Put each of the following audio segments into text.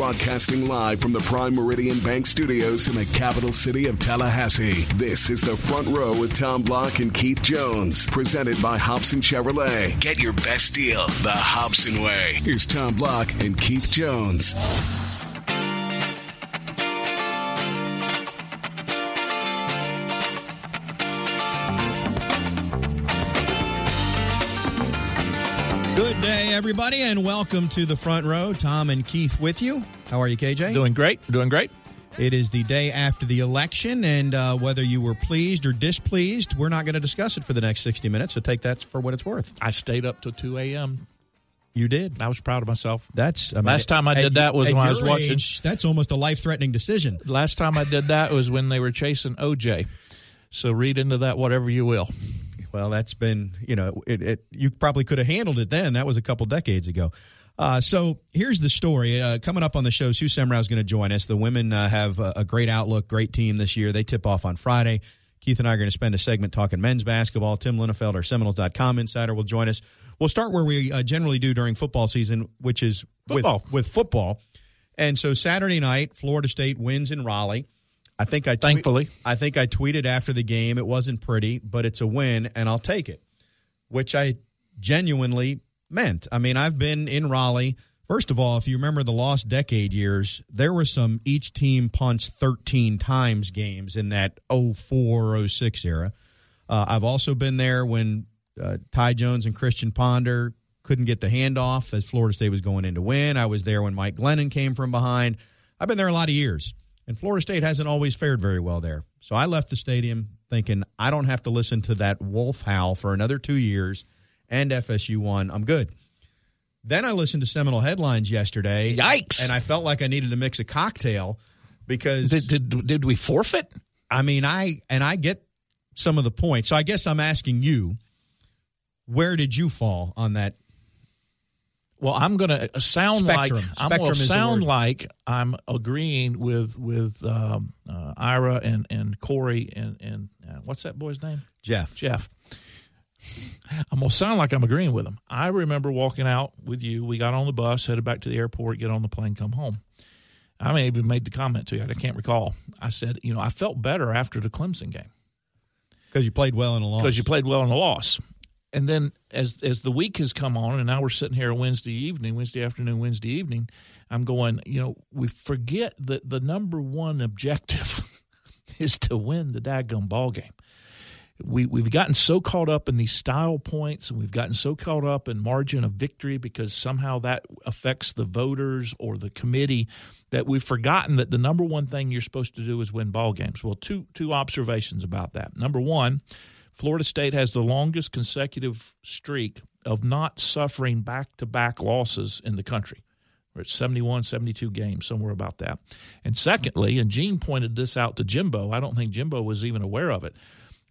Broadcasting live from the Prime Meridian Bank Studios in the capital city of Tallahassee. This is the front row with Tom Block and Keith Jones, presented by Hobson Chevrolet. Get your best deal the Hobson way. Here's Tom Block and Keith Jones. Day, everybody, and welcome to the front row. Tom and Keith with you. How are you, KJ? Doing great. Doing great. It is the day after the election, and uh, whether you were pleased or displeased, we're not going to discuss it for the next 60 minutes, so take that for what it's worth. I stayed up till 2 a.m. You did. I was proud of myself. That's I mean, Last time I did at- that was when I was watching- age, that's almost a life threatening decision. Last time I did that was when they were chasing OJ. So read into that whatever you will. Well, that's been, you know, it, it you probably could have handled it then. That was a couple decades ago. Uh, so here's the story. Uh, coming up on the show, Sue Semrau is going to join us. The women uh, have a, a great outlook, great team this year. They tip off on Friday. Keith and I are going to spend a segment talking men's basketball. Tim Linafelt, our Seminoles.com insider, will join us. We'll start where we uh, generally do during football season, which is Football. with with football. And so Saturday night, Florida State wins in Raleigh. I think I Thankfully. I think I tweeted after the game. It wasn't pretty, but it's a win, and I'll take it. Which I genuinely meant. I mean, I've been in Raleigh. First of all, if you remember the lost decade years, there were some each team punched 13 times games in that 04 06 era. Uh, I've also been there when uh, Ty Jones and Christian Ponder couldn't get the handoff as Florida State was going in to win. I was there when Mike Glennon came from behind. I've been there a lot of years, and Florida State hasn't always fared very well there. So I left the stadium thinking I don't have to listen to that wolf howl for another two years, and FSU won. I'm good. Then I listened to Seminole headlines yesterday. Yikes. And I felt like I needed to mix a cocktail because Did, did, did we forfeit? I mean, I and I get some of the points. So I guess I'm asking you, where did you fall on that? Well, I'm going to sound Spectrum. like I'm going to sound like I'm agreeing with with um, uh, Ira and and Corey and and uh, what's that boy's name? Jeff. Jeff. I'm gonna sound like I'm agreeing with him. I remember walking out with you. We got on the bus, headed back to the airport, get on the plane, come home. I may have even made the comment to you. I can't recall. I said, you know, I felt better after the Clemson game Because you played well in a loss. because you played well in the loss. And then as as the week has come on, and now we're sitting here Wednesday evening, Wednesday afternoon, Wednesday evening, I'm going. You know, we forget that the number one objective is to win the daggum ball game. We we've gotten so caught up in these style points, and we've gotten so caught up in margin of victory because somehow that affects the voters or the committee that we've forgotten that the number one thing you're supposed to do is win ball games. Well, two two observations about that. Number one. Florida State has the longest consecutive streak of not suffering back to back losses in the country. We're at 71, 72 games, somewhere about that. And secondly, and Gene pointed this out to Jimbo, I don't think Jimbo was even aware of it.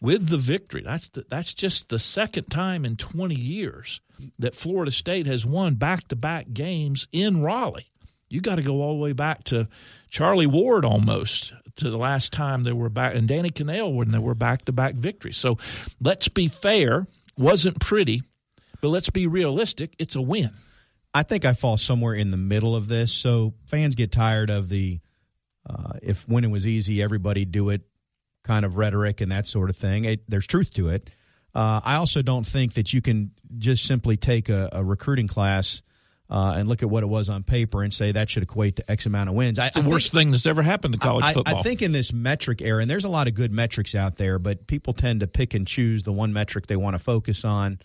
With the victory, that's the, that's just the second time in 20 years that Florida State has won back to back games in Raleigh. You got to go all the way back to Charlie Ward almost to the last time they were back, and Danny Kanell when they were back to back victories. So let's be fair. Wasn't pretty, but let's be realistic. It's a win. I think I fall somewhere in the middle of this. So fans get tired of the uh, if winning was easy, everybody do it kind of rhetoric and that sort of thing. It, there's truth to it. Uh, I also don't think that you can just simply take a, a recruiting class uh, and look at what it was on paper and say that should equate to X amount of wins. I, The I worst think, thing that's ever happened to college I, football. I think in this metric era, and there's a lot of good metrics out there, but people tend to pick and choose the one metric they want to focus on.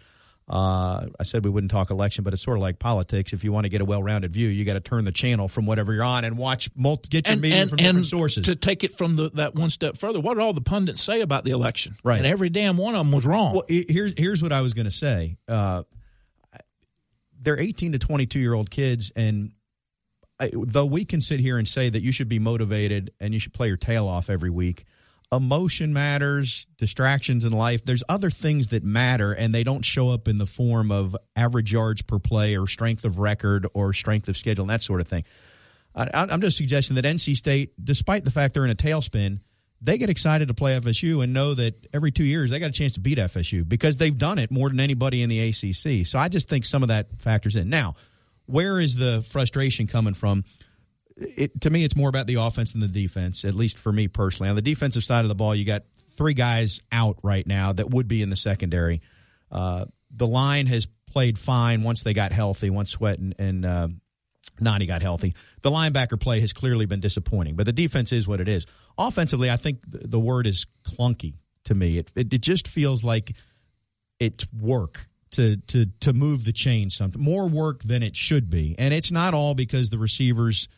Uh, I said we wouldn't talk election, but it's sort of like politics. If you want to get a well-rounded view, you got to turn the channel from whatever you're on and watch, multi, get your media from different sources. To take it from the, that one step further, what did all the pundits say about the election? Right. And every damn one of them was wrong. Well, here's here's what I was going to say. Uh, they're 18 to 22 year old kids, and I, though we can sit here and say that you should be motivated and you should play your tail off every week, emotion matters, distractions in life. There's other things that matter, and they don't show up in the form of average yards per play or strength of record or strength of schedule and that sort of thing. I, I'm just suggesting that NC State, despite the fact they're in a tailspin, they get excited to play FSU and know that every two years they got a chance to beat FSU because they've done it more than anybody in the ACC. So I just think some of that factors in. Now, where is the frustration coming from? it, to me, it's more about the offense than the defense, at least for me personally. On the defensive side of the ball, you got three guys out right now that would be in the secondary. Uh, the line has played fine once they got healthy, once Sweat and, and uh, Nnadi got healthy. The linebacker play has clearly been disappointing, but the defense is what it is. Offensively, I think the word is clunky to me. It, it, it just feels like it's work to to to move the chain something more work than it should be, and it's not all because the receivers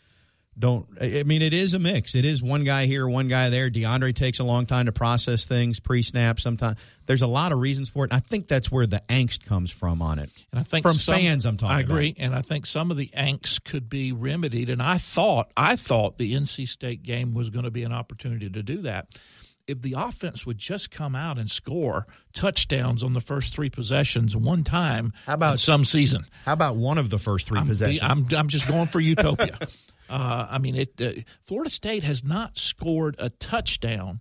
don't I mean it is a mix. It is one guy here, one guy there. Deondre takes a long time to process things pre-snap sometimes. There's a lot of reasons for it. And I think that's where the angst comes from on it. And I think from some, fans I'm talking I agree about. and I think some of the angst could be remedied and I thought I thought the NC State game was going to be an opportunity to do that. If the offense would just come out and score touchdowns on the first three possessions one time How about- some season. How about one of the first 3 I'm, possessions? I'm, I'm just going for utopia. uh, I mean, it. Uh, Florida State has not scored a touchdown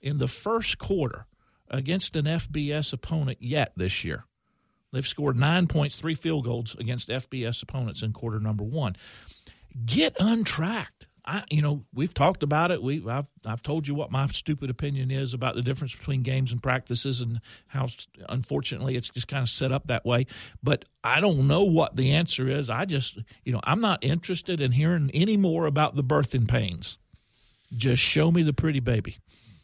in the first quarter against an FBS opponent yet this year. They've scored nine points, three field goals against FBS opponents in quarter number one. Get untracked. I, you know, we've talked about it. We, I've, I've told you what my stupid opinion is about the difference between games and practices, and how, unfortunately, it's just kind of set up that way. But I don't know what the answer is. I just, you know, I'm not interested in hearing any more about the birthing pains. Just show me the pretty baby.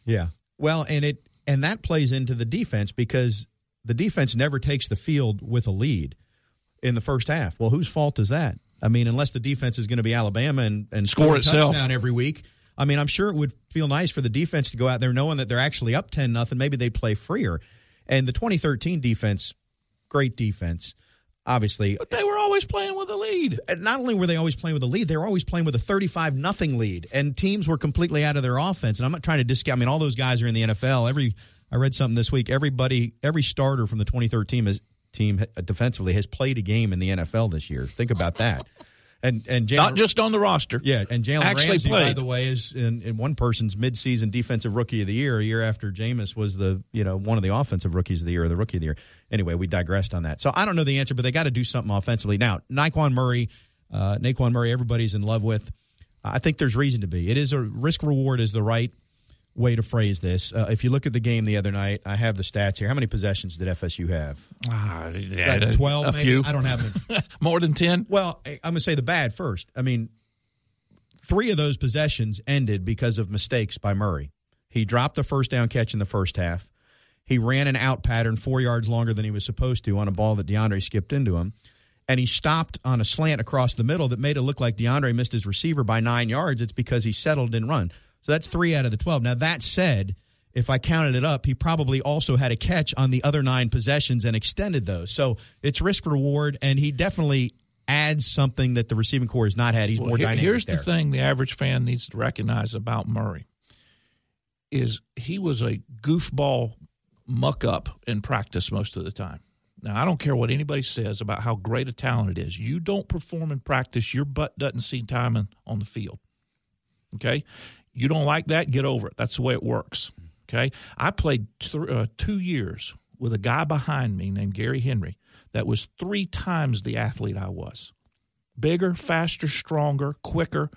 Yeah. Well, and it and that plays into the defense because the defense never takes the field with a lead in the first half. Well, whose fault is that? I mean, unless the defense is going to be Alabama and, and Score itself. touchdown every week. I mean, I'm sure it would feel nice for the defense to go out there knowing that they're actually up ten nothing. Maybe they play freer. And the 2013 defense, great defense, obviously. But they were always playing with a lead. And not only were they always playing with a lead, they were always playing with a 35 nothing lead, and teams were completely out of their offense. And I'm not trying to discount. I mean, all those guys are in the NFL. Every I read something this week. Everybody, every starter from the 2013 is, team defensively has played a game in the NFL this year. Think about that. And and Jalen, Not just on the roster. yeah, and Jalen actually Ramsey, by the way, is in, in one person's midseason defensive rookie of the year, a year after Jameis was the you know one of the offensive rookies of the year or the rookie of the year. Anyway, we digressed on that. So I don't know the answer, but they got to do something offensively now. Nyqwan Murray, uh, Nyqwan Murray, everybody's in love with. I think there's reason to be. It is a risk reward is the right way to phrase this. Uh, if you look at the game the other night, I have the stats here. How many possessions did FSU have? Ah, yeah, Like Twelve, a maybe. few. I don't have them. More than ten. Well, I- I'm going to say the bad first. I mean, three of those possessions ended because of mistakes by Murray. He dropped the first down catch in the first half. He ran an out pattern four yards longer than he was supposed to on a ball that Deondre skipped into him. And he stopped on a slant across the middle that made it look like Deondre missed his receiver by nine yards. It's because he settled and run. So that's three out of the 12. Now, that said, if I counted it up, he probably also had a catch on the other nine possessions and extended those. So it's risk reward, and he definitely adds something that the receiving core has not had. He's Well, more dynamic here's there. the thing: the average fan needs to recognize about Murray is he was a goofball muck up in practice most of the time. Now, I don't care what anybody says about how great a talent it is. You don't perform in practice, your butt doesn't see time on the field. Okay, you don't like that? Get over it. That's the way it works. Okay, I played th- uh, two years with a guy behind me named Gary Henry that was three times the athlete I was bigger, faster, stronger, quicker.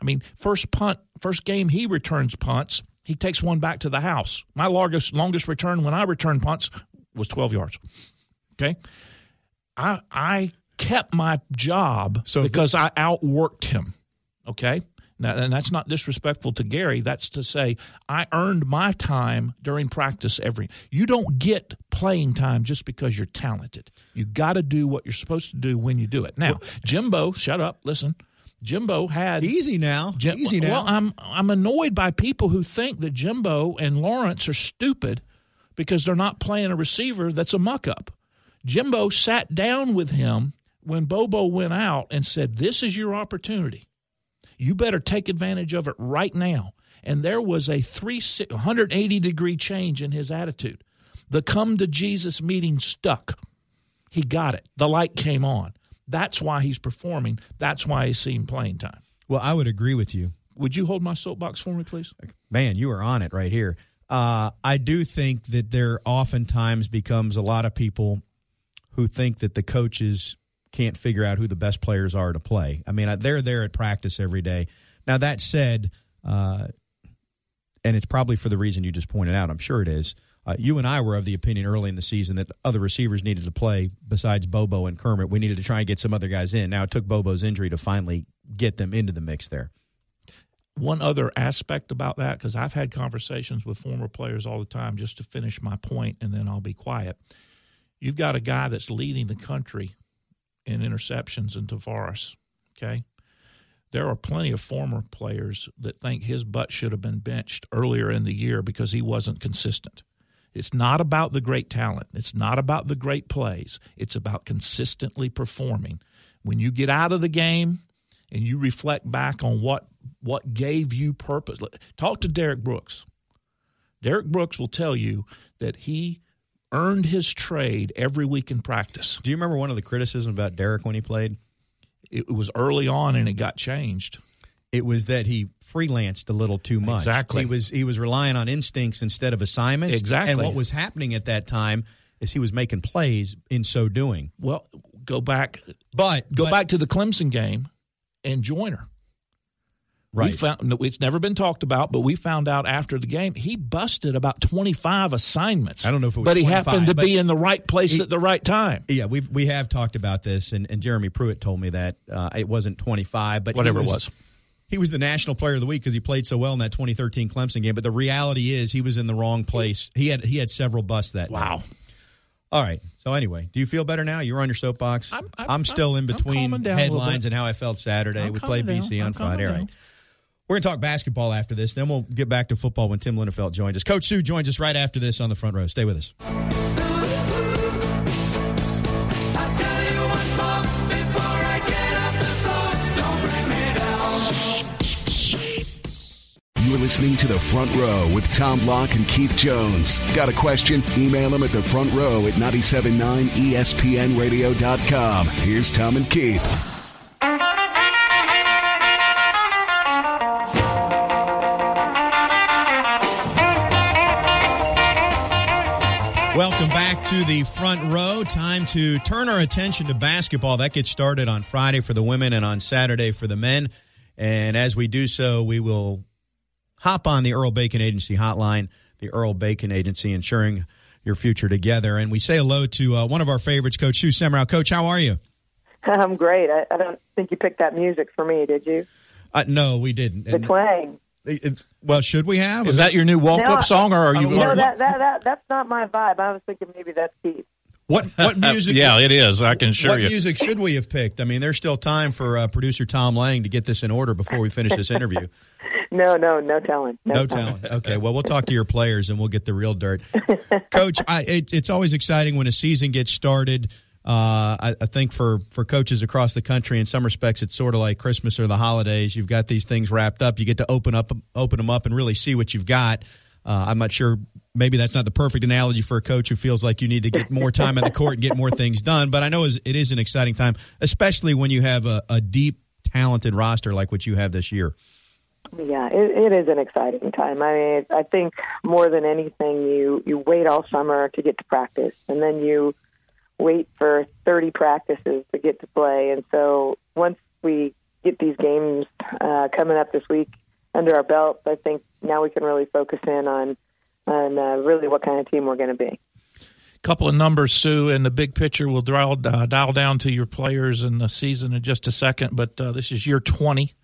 I mean, first punt, first game he returns punts, he takes one back to the house. My longest longest return when I returned punts was 12 yards. Okay? I I kept my job So because I outworked him. Okay? Now, and that's not disrespectful to Gary. That's to say, I earned my time during practice every. You don't get playing time just because you're talented. You got to do what you're supposed to do when you do it. Now, Jimbo, shut up, listen. Jimbo had Easy now. Jim- Easy now. Well, I'm I'm annoyed by people who think that Jimbo and Lawrence are stupid because they're not playing a receiver that's a muck up. Jimbo sat down with him when Bobo went out and said, "This is your opportunity. You better take advantage of it right now." And there was a three 180 degree change in his attitude. The come to Jesus meeting stuck. He got it. The light came on. That's why he's performing. That's why he's seeing playing time. well, I would agree with you. Would you hold my soapbox for me, please? Man, you are on it right here. Uh, I do think that there oftentimes becomes a lot of people who think that the coaches can't figure out who the best players are to play. I mean, they're there at practice every day. Now that said, uh, and it's probably for the reason you just pointed out. I'm sure it is. Uh, you and I were of the opinion early in the season that other receivers needed to play besides Bobo and Kermit. We needed to try and get some other guys in. Now it took Bobo's injury to finally get them into the mix there. One other aspect about that, because I've had conversations with former players all the time, just to finish my point, and then I'll be quiet. You've got a guy that's leading the country in interceptions in Tarvarus. Okay, there are plenty of former players that think his butt should have been benched earlier in the year because he wasn't consistent. It's not about the great talent. It's not about the great plays. It's about consistently performing. When you get out of the game and you reflect back on what what gave you purpose. Talk to Derrick Brooks. Derrick Brooks will tell you that he earned his trade every week in practice. Do you remember one of the criticisms about Derrick when he played? It was early on and it got changed. It was that he freelanced a little too much. Exactly. He was he was relying on instincts instead of assignments. Exactly. And what was happening at that time is he was making plays in so doing. Well, go back but go but, back to the Clemson game and Joyner. Right. We found it's never been talked about, but we found out after the game he busted about twenty five assignments. I don't know if it was but he happened to be in the right place he, at the right time. Yeah, we've we have talked about this, and, and Jeremy Pruitt told me that uh, it wasn't twenty five, but whatever was, it was. He was the national player of the week because he played so well in that 2013 Clemson game. But the reality is, he was in the wrong place. He had he had several busts that wow. Day. All right. So anyway, do you feel better now? You're on your soapbox. I'm, I'm, I'm still in between headlines and how I felt Saturday. I'm we played BC on Friday. All down. right. We're going to talk basketball after this. Then we'll get back to football when Tim Linafelt joins us. Coach Sue joins us right after this on the front row. Stay with us. You're listening to The Front Row with Tom Block and Keith Jones. Got a question? Email them at the front row at 979ESPNradio.com. Here's Tom and Keith. Welcome back to the front row. Time to turn our attention to basketball. That gets started on Friday for the women and on Saturday for the men. And as we do so, we will hop on the Earl Bacon Agency hotline, the Earl Bacon Agency, ensuring your future together. And we say hello to uh, one of our favorites, Coach Sue Semrau. Coach, how are you? I'm great. I, I, don't think you picked that music for me, did you? Uh, no, we didn't. The twang. It, it, well, should we have? Is that your new walk-up no, song, or are you? No, that, that, that, that's not my vibe. I was thinking maybe that's Keith. What what music? yeah, it is. I can assure what you. What music should we have picked? I mean, there's still time for uh, producer Tom Lang to get this in order before we finish this interview. no, no, no talent. No, no talent. talent. Okay, well, we'll talk to your players and we'll get the real dirt. Coach, I, it, it's always exciting when a season gets started. Uh, I, I, think for, for coaches across the country, in some respects, it's sort of like Christmas or the holidays. You've got these things wrapped up. You get to open up, open them up, and really see what you've got. Uh, I'm not sure. Maybe that's not the perfect analogy for a coach who feels like you need to get more time in the court and get more things done. But I know it is an exciting time, especially when you have a, a deep, talented roster like what you have this year. Yeah, it, it is an exciting time. I mean, I think more than anything, you you wait all summer to get to practice, and then you wait for 30 practices to get to play. And so once we get these games uh, coming up this week under our belt, I think now we can really focus in on on uh, really what kind of team we're going to be. Couple of numbers, Sue, and the big picture. We'll dial, uh, dial down to your players in the season in just a second, but uh, this is year 20.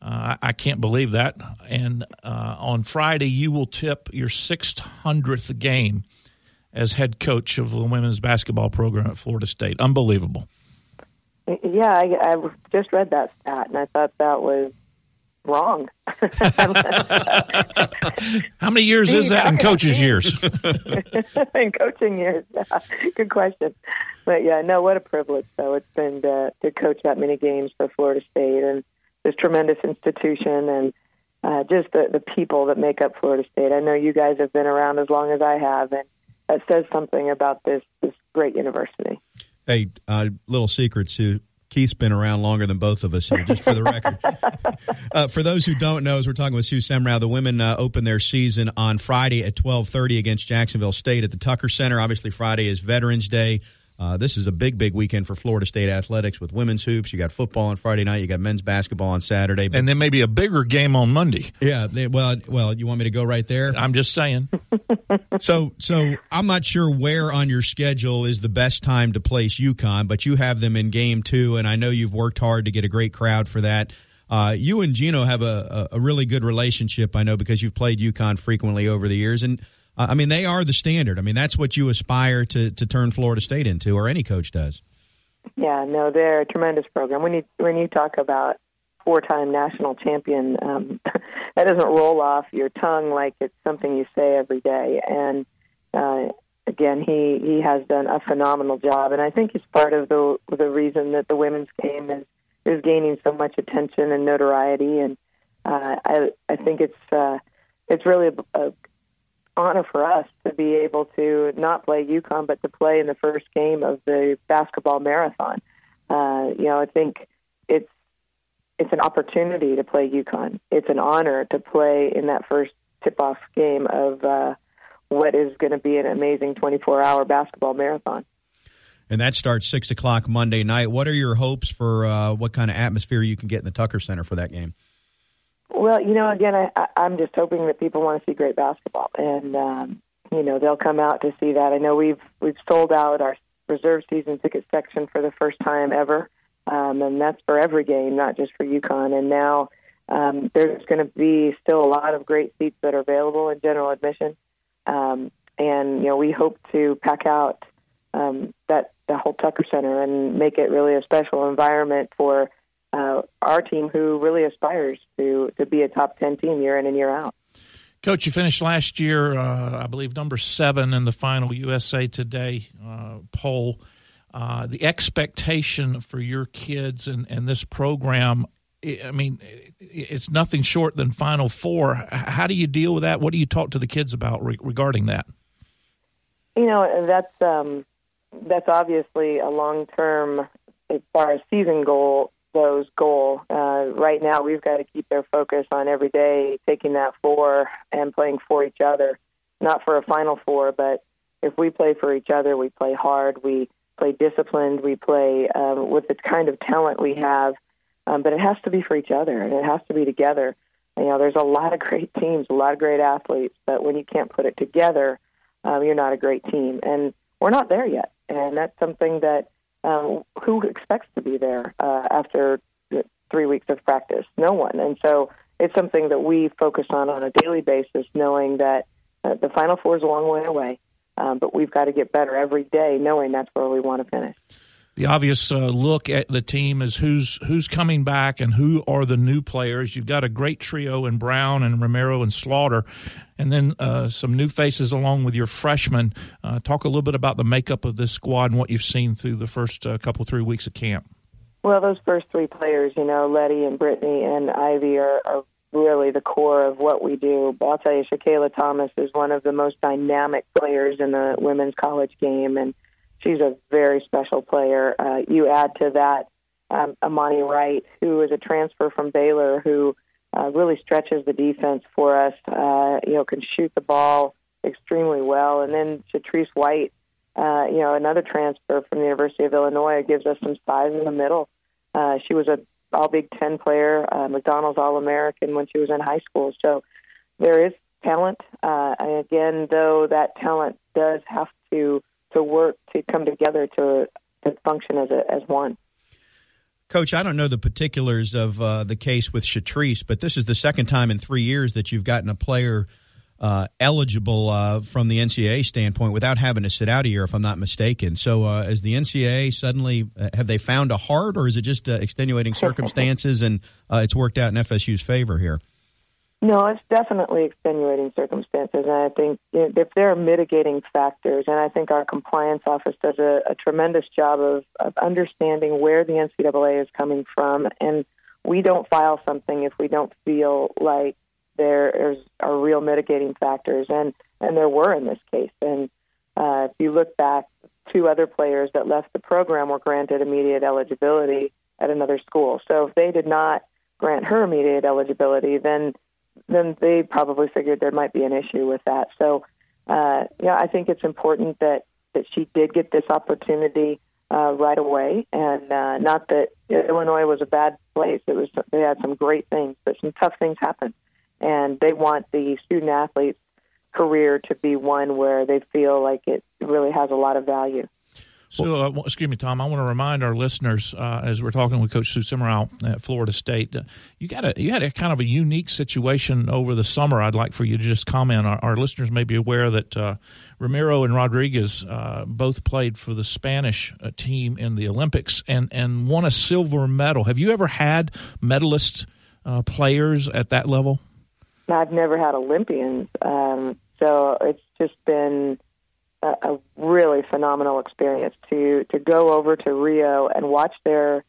Uh, I, I, can't believe that. And uh, on Friday, you will tip your 600th game as head coach of the women's basketball program at Florida State. Unbelievable. Yeah, I, I just read that stat, and I thought that was wrong. How many years is that in coaches' years? in coaching years, yeah. good question. But yeah, no, what a privilege though it's been to, to coach that many games for Florida State and this tremendous institution and uh, just the the people that make up Florida State. I know you guys have been around as long as I have, and that says something about this this great university. Hey, uh, little secret, Sue. Keith's been around longer than both of us here, just for the record. uh, for those who don't know, as we're talking with Sue Semrau, the women uh, open their season on Friday at 1230 against Jacksonville State at the Tucker Center. Obviously, Friday is Veterans Day. Uh, this is a big, big weekend for Florida State athletics with women's hoops. You got football on Friday night. You got men's basketball on Saturday. But, and then maybe a bigger game on Monday. Yeah. They, well, well, you want me to go right there? I'm just saying. So, so I'm not sure where on your schedule is the best time to place UConn, but you have them in game two, and I know you've worked hard to get a great crowd for that. Uh, you and Geno have a, a, really good relationship, I know, because you've played UConn frequently over the years, and I mean, they are the standard. I mean, that's what you aspire to, to turn Florida State into, or any coach does. Yeah, no, they're a tremendous program. When you when you talk about four-time national champion, um, that doesn't roll off your tongue like it's something you say every day. And uh, again, he he has done a phenomenal job, and I think he's part of the the reason that the women's game is is gaining so much attention and notoriety. And uh, I I think it's uh, it's really a, a honor for us to be able to not play UConn, but to play in the first game of the basketball marathon. Uh, you know, I think it's it's an opportunity to play UConn. It's an honor to play in that first tip-off game of uh, what is going to be an amazing 24-hour basketball marathon. And that starts six o'clock Monday night. What are your hopes for uh, what kind of atmosphere you can get in the Tucker Center for that game? Well, you know, again, I, I'm just hoping that people want to see great basketball, and um, you know, they'll come out to see that. I know we've we've sold out our reserve season ticket section for the first time ever, um, and that's for every game, not just for UConn. And now um, there's going to be still a lot of great seats that are available in general admission, um, and you know, we hope to pack out um, that the whole Tucker Center and make it really a special environment for uh, our team who really aspires to to be a top ten team year in and year out. Coach, you finished last year, uh, I believe, number seven in the final USA Today uh, poll. Uh, the expectation for your kids and, and this program, I mean, it's nothing short than Final Four. How do you deal with that? What do you talk to the kids about re- regarding that? You know, that's um, that's obviously a long term, as far as season goal those goal. Uh, right now, we've got to keep their focus on every day taking that four and playing for each other, not for a final four, but if we play for each other, we play hard, we play disciplined, we play um, with the kind of talent we have. Um, but it has to be for each other, and it has to be together. You know, there's a lot of great teams, a lot of great athletes, but when you can't put it together, um, you're not a great team. And we're not there yet, and that's something that um, who expects to be there uh, after three weeks of practice? No one. And so it's something that we focus on on a daily basis, knowing that uh, the Final Four is a long way away, um, but we've got to get better every day, knowing that's where we want to finish the obvious uh, look at the team is who's who's coming back and who are the new players. You've got a great trio in Brown and Romero and Slaughter, and then uh, some new faces along with your freshmen. Uh, talk a little bit about the makeup of this squad and what you've seen through the first uh, couple three weeks of camp. Well, those first three players, you know, Letty and Brittany and Ivey are, are really the core of what we do. But I'll tell you, Shakayla Thomas is one of the most dynamic players in the women's college game, and she's a very special player. Uh, you add to that um, Imani Wright, who is a transfer from Baylor, who uh, really stretches the defense for us. Uh, you know, can shoot the ball extremely well, and then Chatrice White, uh, you know, another transfer from the University of Illinois, gives us some size in the middle. Uh, she was a All Big Ten player, uh, McDonald's All American when she was in high school. So there is talent. Uh, and again, though, that talent does have to to work to come together to to function as a, as one. Coach, I don't know the particulars of uh, the case with Chatrice, but this is the second time in three years that you've gotten a player uh, eligible uh, from the NCAA standpoint without having to sit out a year, if I'm not mistaken. So, uh, is the NCAA suddenly uh, have they found a heart, or is it just uh, extenuating circumstances and it's worked out in FSU's favor here? No, it's definitely extenuating circumstances, and I think if there are mitigating factors, and I think our compliance office does a, a tremendous job of, of understanding where the NCAA is coming from, and we don't file something if we don't feel like there are real mitigating factors, and and there were in this case. And uh, if you look back, two other players that left the program were granted immediate eligibility at another school. So if they did not grant her immediate eligibility, then then they probably figured there might be an issue with that. So, uh, yeah, I think it's important that that she did get this opportunity uh, right away, and uh, not that Illinois was a bad place. It was they had some great things, but some tough things happened, and they want the student athletes' career to be one where they feel like it really has a lot of value. So, uh, excuse me, Tom. I want to remind our listeners uh, as we're talking with Coach Sue Semrau at Florida State. Uh, you got a you had a kind of a unique situation over the summer. I'd like for you to just comment. Our, our listeners may be aware that uh, Romero and Rodriguez uh, both played for the Spanish team in the Olympics and and won a silver medal. Have you ever had medalist players at that level? I've never had Olympians, um, so it's just been a, a really phenomenal experience to to go over to Rio and watch their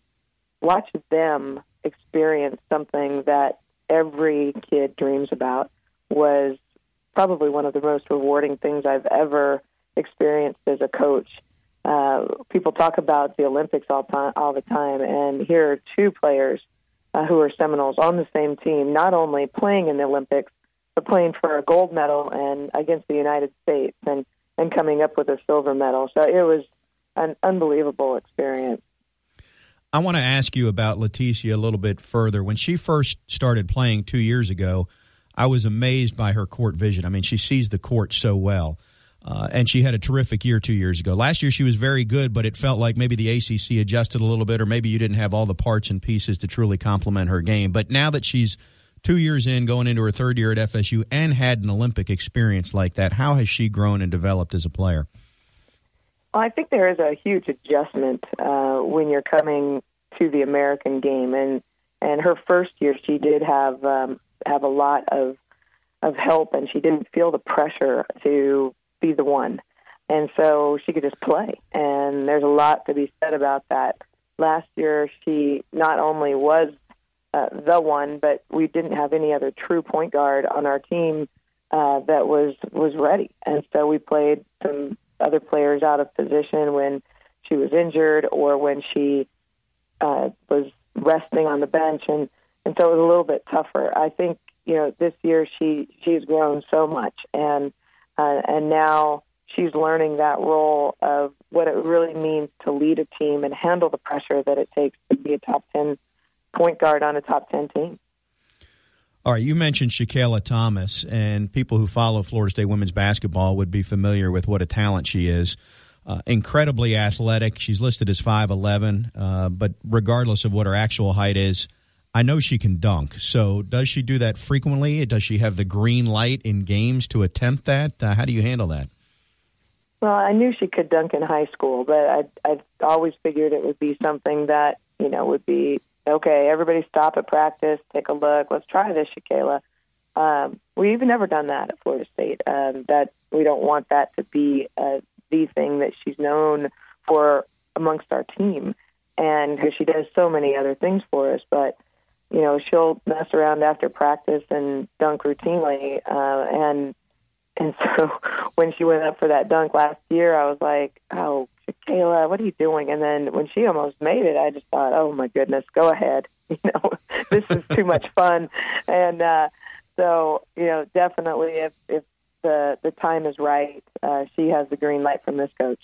watch them experience something that every kid dreams about was probably one of the most rewarding things I've ever experienced as a coach. Uh, people talk about the Olympics all time, all the time, and here are two players uh, who are Seminoles on the same team, not only playing in the Olympics but playing for a gold medal and against the United States. And and coming up with a silver medal. So it was an unbelievable experience. I want to ask you about Leticia a little bit further. When she first started playing two years ago, I was amazed by her court vision. I mean, she sees the court so well. Uh, and she had a terrific year two years ago. Last year she was very good, but it felt like maybe the ACC adjusted a little bit, or maybe you didn't have all the parts and pieces to truly complement her game. But now that she's two years in, going into her third year at FSU, and had an Olympic experience like that. How has she grown and developed as a player? Well, I think there is a huge adjustment uh, when you're coming to the American game, and and her first year she did have um, have a lot of of help, and she didn't feel the pressure to be the one, and so she could just play. And there's a lot to be said about that. Last year, she not only was uh, the one, but we didn't have any other true point guard on our team uh, that was was ready, and so we played some other players out of position when she was injured or when she uh, was resting on the bench, and and so it was a little bit tougher. I think you know this year she she's grown so much, and uh, and now she's learning that role of what it really means to lead a team and handle the pressure that it takes to be a top ten point guard on a top 10 team. All right, you mentioned Shakayla Thomas, and people who follow Florida State women's basketball would be familiar with what a talent she is. Uh, incredibly athletic. She's listed as 5'11, uh, but regardless of what her actual height is, I know she can dunk. So, does she do that frequently? Does she have the green light in games to attempt that? Uh, how do you handle that? Well, I knew she could dunk in high school, but I I always figured it would be something that you know would be okay, everybody stop at practice, take a look, let's try this, Shakayla. Um, we've never done that at Florida State. Um, that we don't want that to be uh, the thing that she's known for amongst our team, and because she does so many other things for us. But you know, she'll mess around after practice and dunk routinely, uh, and and so when she went up for that dunk last year, I was like, oh Kayla, what are you doing? And then when she almost made it, I just thought, oh my goodness, go ahead. You know, this is too much fun. And uh, so, you know, definitely if if the the time is right, uh, she has the green light from this coach.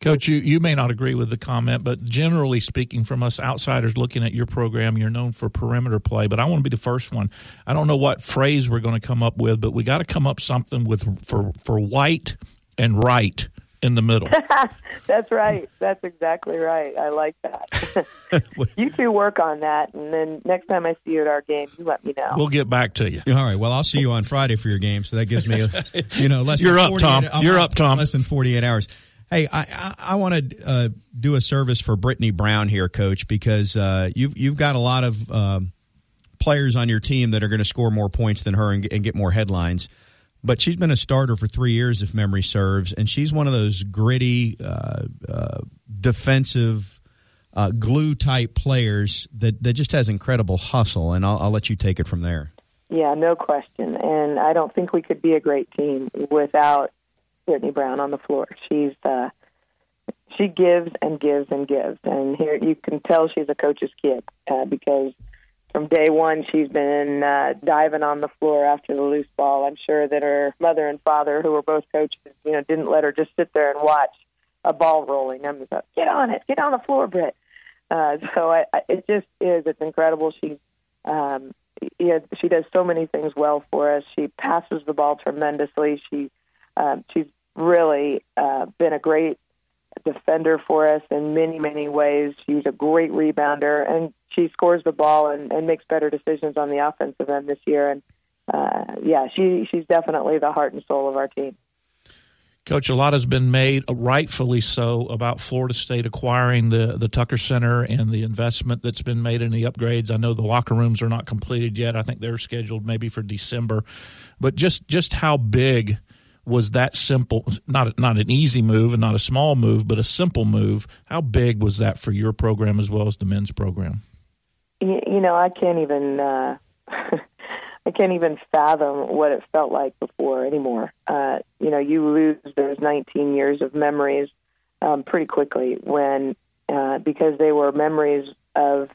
Coach, you, you may not agree with the comment, but generally speaking, from us outsiders looking at your program, you're known for perimeter play. But I want to be the first one. I don't know what phrase we're going to come up with, but we got to come up something with for for white and right in the middle. That's right. That's exactly right. I like that. you two work on that, and then next time I see you at our game, you let me know. We'll get back to you. All right. Well, I'll see you on Friday for your game, so that gives me, you know, less. You're than up, Tom. I'm You're up, Tom. Less than 48 hours. Hey, I I, I want to uh, do a service for Brittany Brown here, Coach, because uh, you've you've got a lot of uh, players on your team that are going to score more points than her and, and get more headlines but she's been a starter for three years, if memory serves, and she's one of those gritty, uh, uh, defensive, uh, glue type players that, that just has incredible hustle. And I'll, I'll let you take it from there. Yeah, no question. And I don't think we could be a great team without Brittany Brown on the floor. She's uh, she gives and gives and gives, and here you can tell she's a coach's kid uh, because from day one, she's been uh, diving on the floor after the loose ball. I'm sure that her mother and father, who were both coaches, you know, didn't let her just sit there and watch a ball rolling. I'm just like, get on it, get on the floor, Britt. Uh, so I, I, it just is. It's incredible. She, um, yeah, she does so many things well for us. She passes the ball tremendously. She, um, she's really uh, been a great defender for us in many, many ways. She's a great rebounder, and she scores the ball and, and makes better decisions on the offensive end this year. And uh, yeah, she she's definitely the heart and soul of our team. Coach, a lot has been made, rightfully so, about Florida State acquiring the, the Tucker Center and the investment that's been made in the upgrades. I know the locker rooms are not completed yet. I think they're scheduled maybe for December. But just just how big was that simple? Not not an easy move and not a small move, but a simple move. How big was that for your program as well as the men's program? You, you know, I can't even. Uh, I can't even fathom what it felt like before anymore. Uh, you know, you lose those 19 years of memories um, pretty quickly when uh, because they were memories of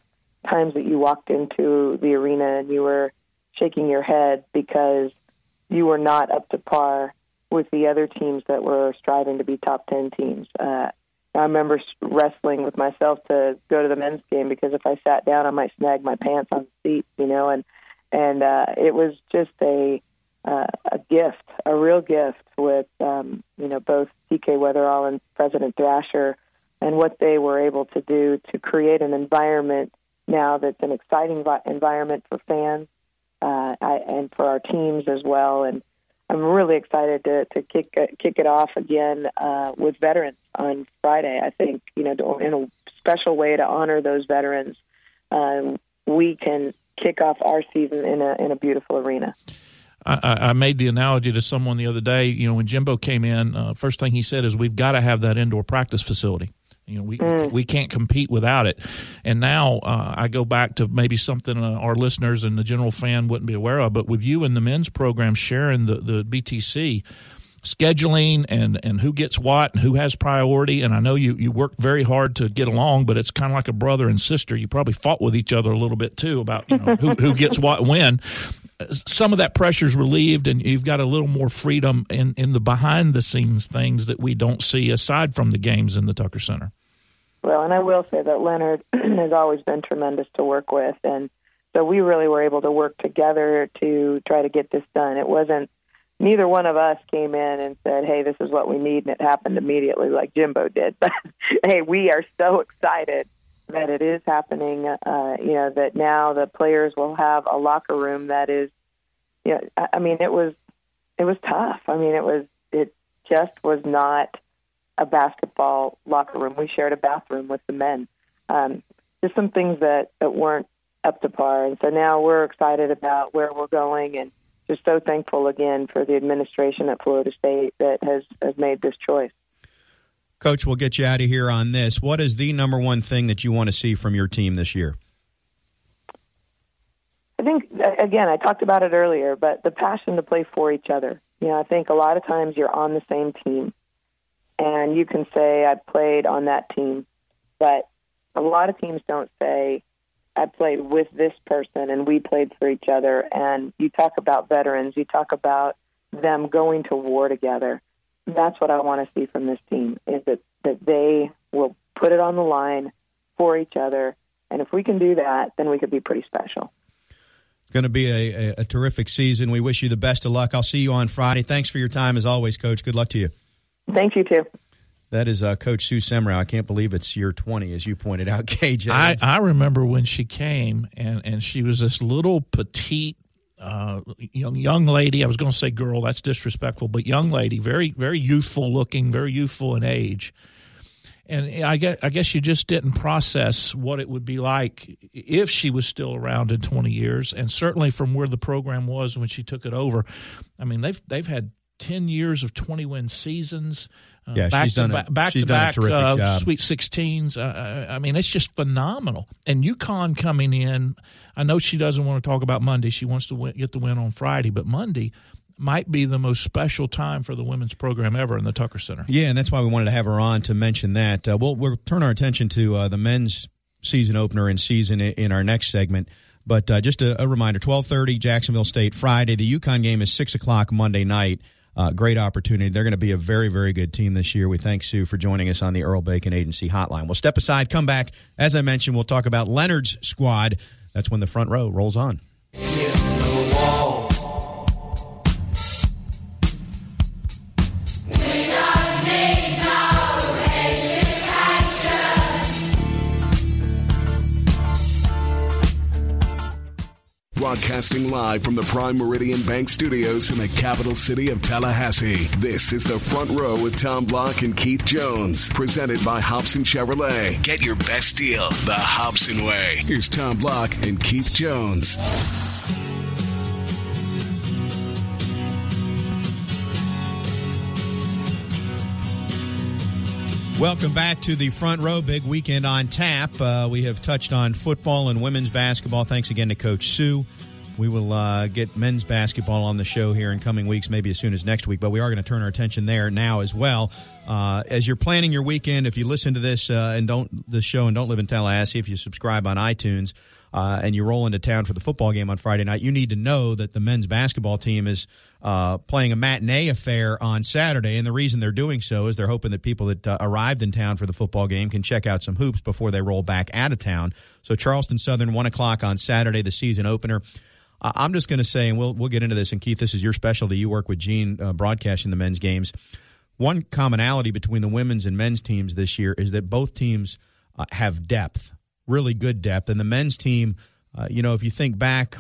times that you walked into the arena and you were shaking your head because you were not up to par with the other teams that were striving to be top 10 teams. Uh, I remember wrestling with myself to go to the men's game because if I sat down, I might snag my pants on the seat, you know, and and uh, it was just a uh, a gift, a real gift with um, you know both TK Wetherell and President Thrasher, and what they were able to do to create an environment now that's an exciting vi- environment for fans uh, I, and for our teams as well. And I'm really excited to to kick uh, kick it off again uh, with veterans on Friday. I think you know in a special way to honor those veterans. Um, we can kick off our season in a in a beautiful arena. I, I, made the analogy to someone the other day. You know, when Jimbo came in, uh, first thing he said is, "We've got to have that indoor practice facility." You know, we mm. we can't compete without it. And now uh, I go back to maybe something uh, our listeners and the general fan wouldn't be aware of, but with you and the men's program sharing the the BTC scheduling and and who gets what and who has priority and I know you you work very hard to get along but it's kind of like a brother and sister you probably fought with each other a little bit too about you know who who gets what when some of that pressure is relieved and you've got a little more freedom in in the behind the scenes things that we don't see aside from the games in the Tucker Center. Well, and I will say that Leonard has always been tremendous to work with and so we really were able to work together to try to get this done. It wasn't neither one of us came in and said, "Hey, this is what we need," and it happened immediately, like Jimbo did. But hey, we are so excited that it is happening. Uh, you know that now the players will have a locker room that is, you know, I, I mean, it was it was tough. I mean, it was it just was not a basketball locker room. We shared a bathroom with the men. Um, just some things that that weren't up to par, and so now we're excited about where we're going and just so thankful again for the administration at Florida State that has, has made this choice. Coach, we'll get you out of here on this. What is the number one thing that you want to see from your team this year? I think, again, I talked about it earlier, but the passion to play for each other. You know, I think a lot of times you're on the same team and you can say, I played on that team, but a lot of teams don't say, I played with this person and we played for each other. And you talk about veterans, you talk about them going to war together. That's what I want to see from this team is that, that they will put it on the line for each other. And if we can do that, then we could be pretty special. It's Going to be a, a, a terrific season. We wish you the best of luck. I'll see you on Friday. Thanks for your time as always, Coach. Good luck to you. Thanks, you too. That is uh, Coach Sue Semrau. I can't believe it's year 20, as you pointed out, KJ. I, I remember when she came, and, and she was this little petite uh, young young lady. I was going to say girl. That's disrespectful, but young lady, very very youthful looking, very youthful in age. And I guess I guess you just didn't process what it would be like if she was still around in 20 years, and certainly from where the program was when she took it over. I mean, they've they've had 10 years of 20 win seasons. Uh, yeah, back she's to, done a, back she's to done back, a terrific uh, job. Sweet 16s. Uh, I mean, it's just phenomenal. And UConn coming in, I know she doesn't want to talk about Monday. She wants to win, get the win on Friday, but Monday might be the most special time for the women's program ever in the Tucker Center. Yeah, and that's why we wanted to have her on to mention that. Uh, we'll, we'll turn our attention to uh, the men's season opener and season in our next segment. But uh, just a, a reminder: twelve thirty, Jacksonville State Friday. The UConn game is six o'clock Monday night. Uh, great opportunity. They're going to be a very, very good team this year. We thank Sue for joining us on the Earl Bacon Agency hotline. We'll step aside, come back. As I mentioned, we'll talk about Leonard's squad. That's when the front row rolls on. Broadcasting live from the Prime Meridian Bank Studios in the capital city of Tallahassee. This is the front row with Tom Block and Keith Jones, presented by Hobson Chevrolet. Get your best deal the Hobson way. Here's Tom Block and Keith Jones. Welcome back to the front row. Big weekend on tap. Uh, we have touched on football and women's basketball. Thanks again to Coach Sue. We will uh, get men's basketball on the show here in coming weeks, maybe as soon as next week, but we are going to turn our attention there now as well. Uh, as you're planning your weekend, if you listen to this uh, and don't the show and don't live in Tallahassee, if you subscribe on iTunes uh, and you roll into town for the football game on Friday night, you need to know that the men's basketball team is uh, playing a matinee affair on Saturday. And the reason they're doing so is they're hoping that people that uh, arrived in town for the football game can check out some hoops before they roll back out of town. So Charleston Southern, one o'clock on Saturday, the season opener. I'm just going to say, and we'll we'll get into this. And Keith, this is your specialty. You work with Gene uh, broadcasting the men's games. One commonality between the women's and men's teams this year is that both teams uh, have depth, really good depth, and the men's team. Uh, you know, if you think back,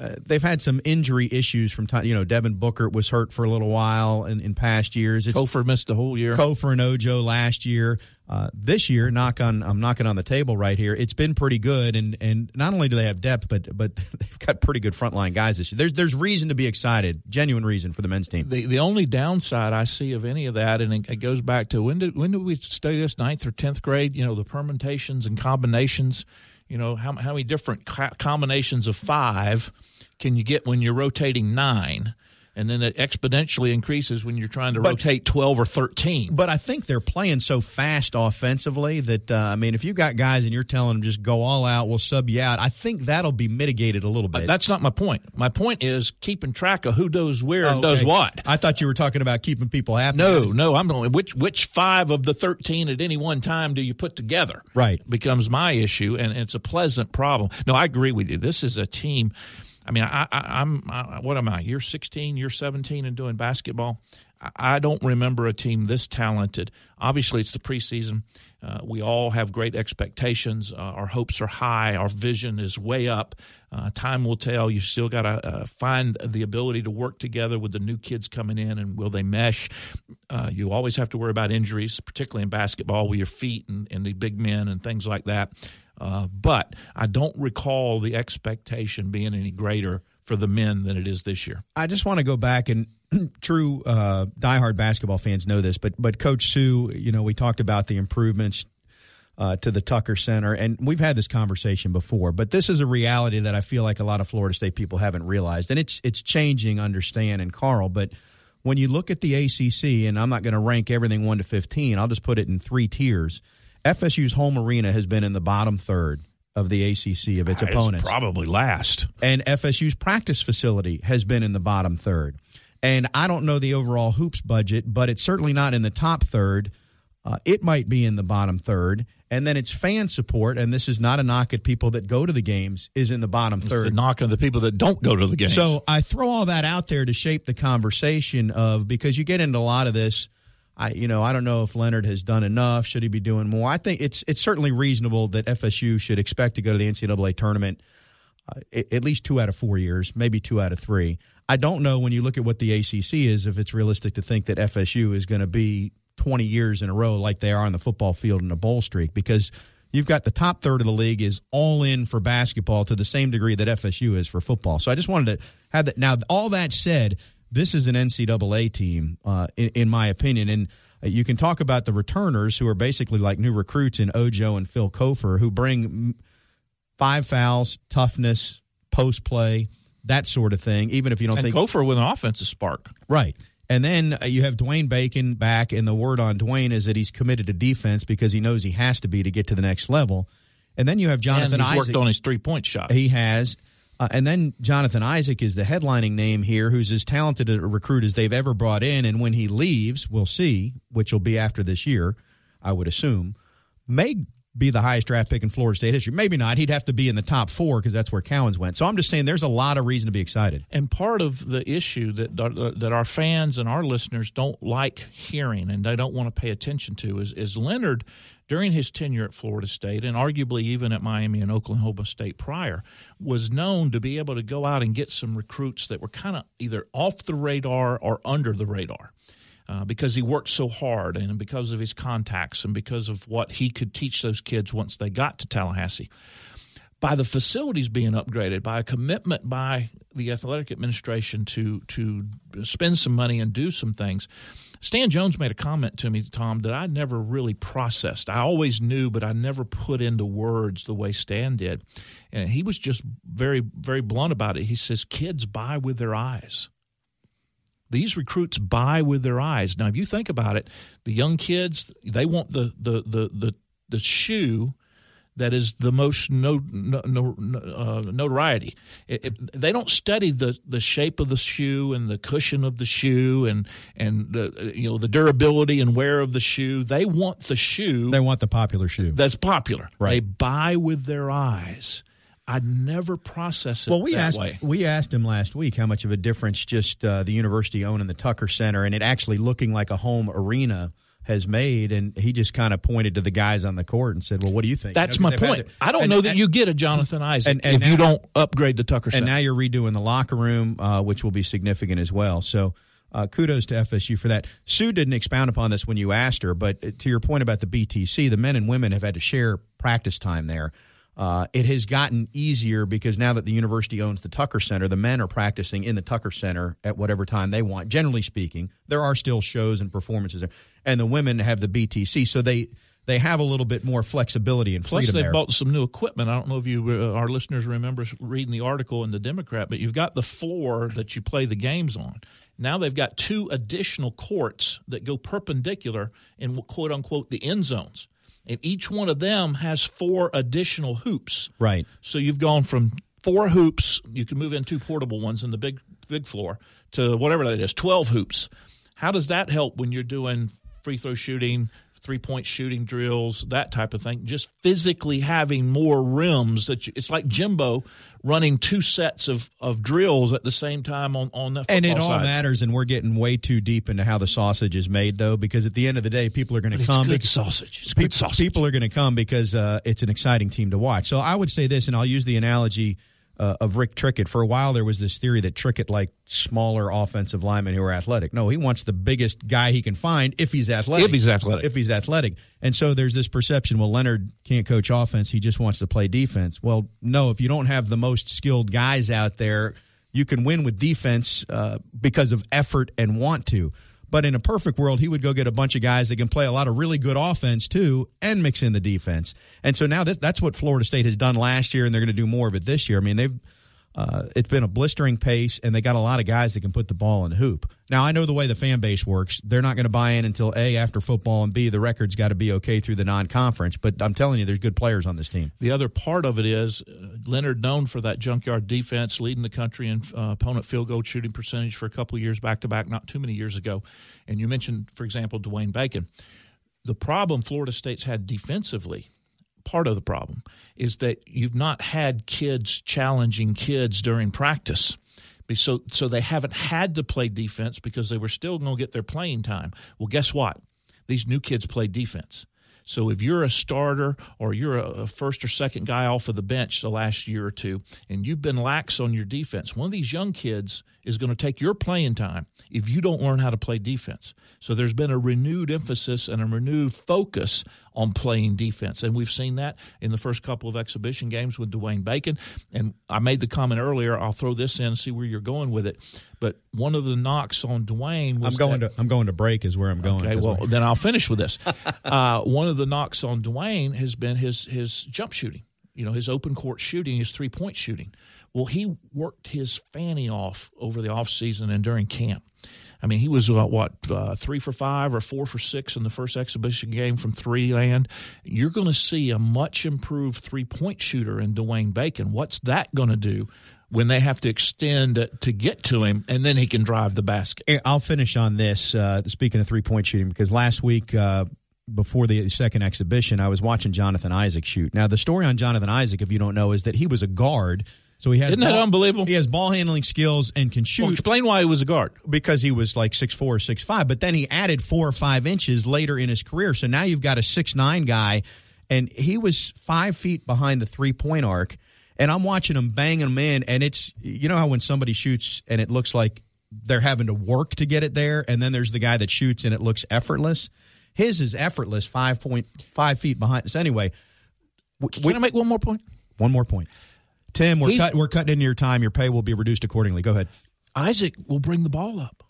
uh, they've had some injury issues from time. You know, Devon Bookert was hurt for a little while in, in past years. It's Cofer missed the whole year. Cofer and Ojo last year. Uh, this year, knock on, I'm knocking on the table right here. It's been pretty good, and and not only do they have depth, but but they've got pretty good frontline guys this year. There's there's reason to be excited, genuine reason for the men's team. The the only downside I see of any of that, and it, it goes back to when did when did we study this ninth or tenth grade? You know, the permutations and combinations. You know, how how many different combinations of five can you get when you're rotating nine? And then it exponentially increases when you're trying to but, rotate 12 or 13. But I think they're playing so fast offensively that, uh, I mean, if you've got guys and you're telling them just go all out, we'll sub you out, I think that'll be mitigated a little bit. But that's not my point. My point is keeping track of who does where and oh, okay. does what. I thought you were talking about keeping people happy. No, no, I'm going, which, which five of the 13 at any one time do you put together? Right. Becomes my issue, and it's a pleasant problem. No, I agree with you. This is a team I mean, I, I, am what am I? You're 16, you're 17, and doing basketball. I, I don't remember a team this talented. Obviously, it's the preseason. Uh, we all have great expectations. Uh, our hopes are high. Our vision is way up. Uh, time will tell. You still got to uh, find the ability to work together with the new kids coming in, and will they mesh? Uh, you always have to worry about injuries, particularly in basketball with your feet and, and the big men and things like that. Uh, but I don't recall the expectation being any greater for the men than it is this year. I just want to go back and true uh, diehard basketball fans know this, but but Coach Sue, you know, we talked about the improvements uh, to the Tucker Center, and we've had this conversation before. But this is a reality that I feel like a lot of Florida State people haven't realized, and it's it's changing. Understand and Carl, but when you look at the ACC, and I'm not going to rank everything one to fifteen, I'll just put it in three tiers. FSU's home arena has been in the bottom third of the ACC of its uh, opponents. Probably last. And FSU's practice facility has been in the bottom third. And I don't know the overall hoops budget, but it's certainly not in the top third. Uh, it might be in the bottom third. And then its fan support, and this is not a knock at people that go to the games, is in the bottom it's third. a knock on the people that don't go to the games. So I throw all that out there to shape the conversation of because you get into a lot of this – I you know I don't know if Leonard has done enough. Should he be doing more? I think it's it's certainly reasonable that FSU should expect to go to the NCAA tournament uh, at least two out of four years, maybe two out of three. I don't know when you look at what the ACC is if it's realistic to think that FSU is going to be 20 years in a row like they are on the football field in a bowl streak because you've got the top third of the league is all in for basketball to the same degree that FSU is for football. So I just wanted to have that. Now, all that said, this is an NCAA team, uh, in, in, my opinion. And uh, you can talk about the returners who are basically like new recruits in Ojo and Phil Cofer who bring five fouls, toughness, post play, that sort of thing, even if you don't and think. Cofer with an offensive spark. Right. And then uh, you have Dwayne Bacon back, and the word on Dwayne is that he's committed to defense because he knows he has to be to get to the next level. And then you have Jonathan and he's Isaac. worked on his three point shot. He has. Uh, and then Jonathan Isaac is the headlining name here, who's as talented a recruit as they've ever brought in. And when he leaves, we'll see, which will be after this year, I would assume, may be the highest draft pick in Florida State history. Maybe not. He'd have to be in the top four because that's where Cowens went. So I'm just saying there's a lot of reason to be excited. And part of the issue that uh, that our fans and our listeners don't like hearing and they don't want to pay attention to is, is Leonard during his tenure at Florida State and arguably even at Miami and Oklahoma State prior was known to be able to go out and get some recruits that were kind of either off the radar or under the radar uh, because he worked so hard and because of his contacts and because of what he could teach those kids once they got to Tallahassee. By the facilities being upgraded, by a commitment by the athletic administration to to spend some money and do some things, Stan Jones made a comment to me, Tom, that I never really processed. I always knew, but I never put into words the way Stan did. And he was just very, very blunt about it. He says, kids buy with their eyes. These recruits buy with their eyes. Now, if you think about it, the young kids they want the the the the, the shoe that is the most no, no, no, uh, notoriety. It, it, they don't study the, the shape of the shoe and the cushion of the shoe and and the, you know the durability and wear of the shoe. They want the shoe. They want the popular shoe that's popular. Right. They buy with their eyes. I never process it well, we asked way. we asked him last week how much of a difference just uh, the university owning the Tucker Center and it actually looking like a home arena has made, and he just kind of pointed to the guys on the court and said, "Well, what do you think?" That's You know, my point. to- I don't and- know that and- you get a Jonathan Isaac and- if you don't upgrade the Tucker Center. And now you're redoing the locker room, uh, which will be significant as well. So. Uh, kudos to FSU for that. Sue didn't expound upon this when you asked her, but uh, to your point about the BTC, the men and women have had to share practice time there. Uh, it has gotten easier because now that the university owns the Tucker Center, the men are practicing in the Tucker Center at whatever time they want. Generally speaking, there are still shows and performances there, and the women have the BTC, so they they have a little bit more flexibility and Plus, freedom they there. bought some new equipment. I don't know if you, uh, our listeners, remember reading the article in the Democrat, but you've got the floor that you play the games on. Now they've got two additional courts that go perpendicular in quote unquote the end zones, and each one of them has four additional hoops. right. So you've gone from four hoops, you can move in two portable ones in the big big floor to whatever that is, 12 hoops. How does that help when you're doing free throw shooting, three point shooting drills, that type of thing? Just physically having more rims that you, it's like Jimbo running two sets of, of drills at the same time on on the And it all side. matters, and we're getting way too deep into how the sausage is made, though, because at the end of the day, people are going to It's come. good because- sausage. It's good sausage. People are going to come because uh, it's an exciting team to watch. So I would say this, and I'll use the analogy uh, of Rick Trickett. For a while, there was this theory that Trickett liked smaller offensive linemen who are athletic. No, he wants the biggest guy he can find if he's athletic. If he's athletic. If he's athletic. And so there's this perception, well, Leonard can't coach offense. He just wants to play defense. Well, no, if you don't have the most skilled guys out there, you can win with defense uh, because of effort and want to. But in a perfect world, he would go get a bunch of guys that can play a lot of really good offense too, and mix in the defense. And so now this, that's what Florida State has done last year, and they're going to do more of it this year. I mean, they've uh, it's been a blistering pace, and they got a lot of guys that can put the ball in the hoop. Now, I know the way the fan base works. They're not going to buy in until A, after football, and B, the record's got to be okay through the non conference. But I'm telling you, there's good players on this team. The other part of it is uh, Leonard, known for that junkyard defense, leading the country in uh, opponent field goal shooting percentage for a couple of years back to back, not too many years ago. And you mentioned, for example, Dwayne Bacon. The problem Florida State's had defensively, part of the problem, is that you've not had kids challenging kids during practice. So, so they haven't had to play defense because they were still going to get their playing time. Well, guess what? These new kids play defense. So if you're a starter or you're a first or second guy off of the bench the last year or two, and you've been lax on your defense, one of these young kids is going to take your playing time if you don't learn how to play defense. So there's been a renewed emphasis and a renewed focus on playing defense, and we've seen that in the first couple of exhibition games with Dwayne Bacon. And I made the comment earlier. I'll throw this in and see where you're going with it. But one of the knocks on Dwayne was I'm going that- to I'm going to break is where I'm going. Okay, well then I'll finish with this. Uh, one of the knocks on Dwayne has been his his jump shooting. You know, his open court shooting, his three point shooting. Well, he worked his fanny off over the off season and during camp. I mean, he was uh, what uh, three for five or four for six in the first exhibition game from three land. You're going to see a much improved three point shooter in Dwayne Bacon. What's that going to do? When they have to extend to get to him, and then he can drive the basket. I'll finish on this. Uh, speaking of three point shooting, because last week uh, before the second exhibition, I was watching Jonathan Isaac shoot. Now, the story on Jonathan Isaac, if you don't know, is that he was a guard. So he has Isn't that ball, unbelievable? He has ball handling skills and can shoot. Well, explain why he was a guard. Because he was like six four or six five, but then he added four or five inches later in his career. So now you've got a six nine guy, and he was five feet behind the three point arc. And I'm watching him banging them in, and it's you know how when somebody shoots and it looks like they're having to work to get it there, and then there's the guy that shoots and it looks effortless. His is effortless, five point five feet behind. So anyway, can we, I make one more point? One more point, Tim. We're cut, we're cutting into your time. Your pay will be reduced accordingly. Go ahead. Isaac will bring the ball up.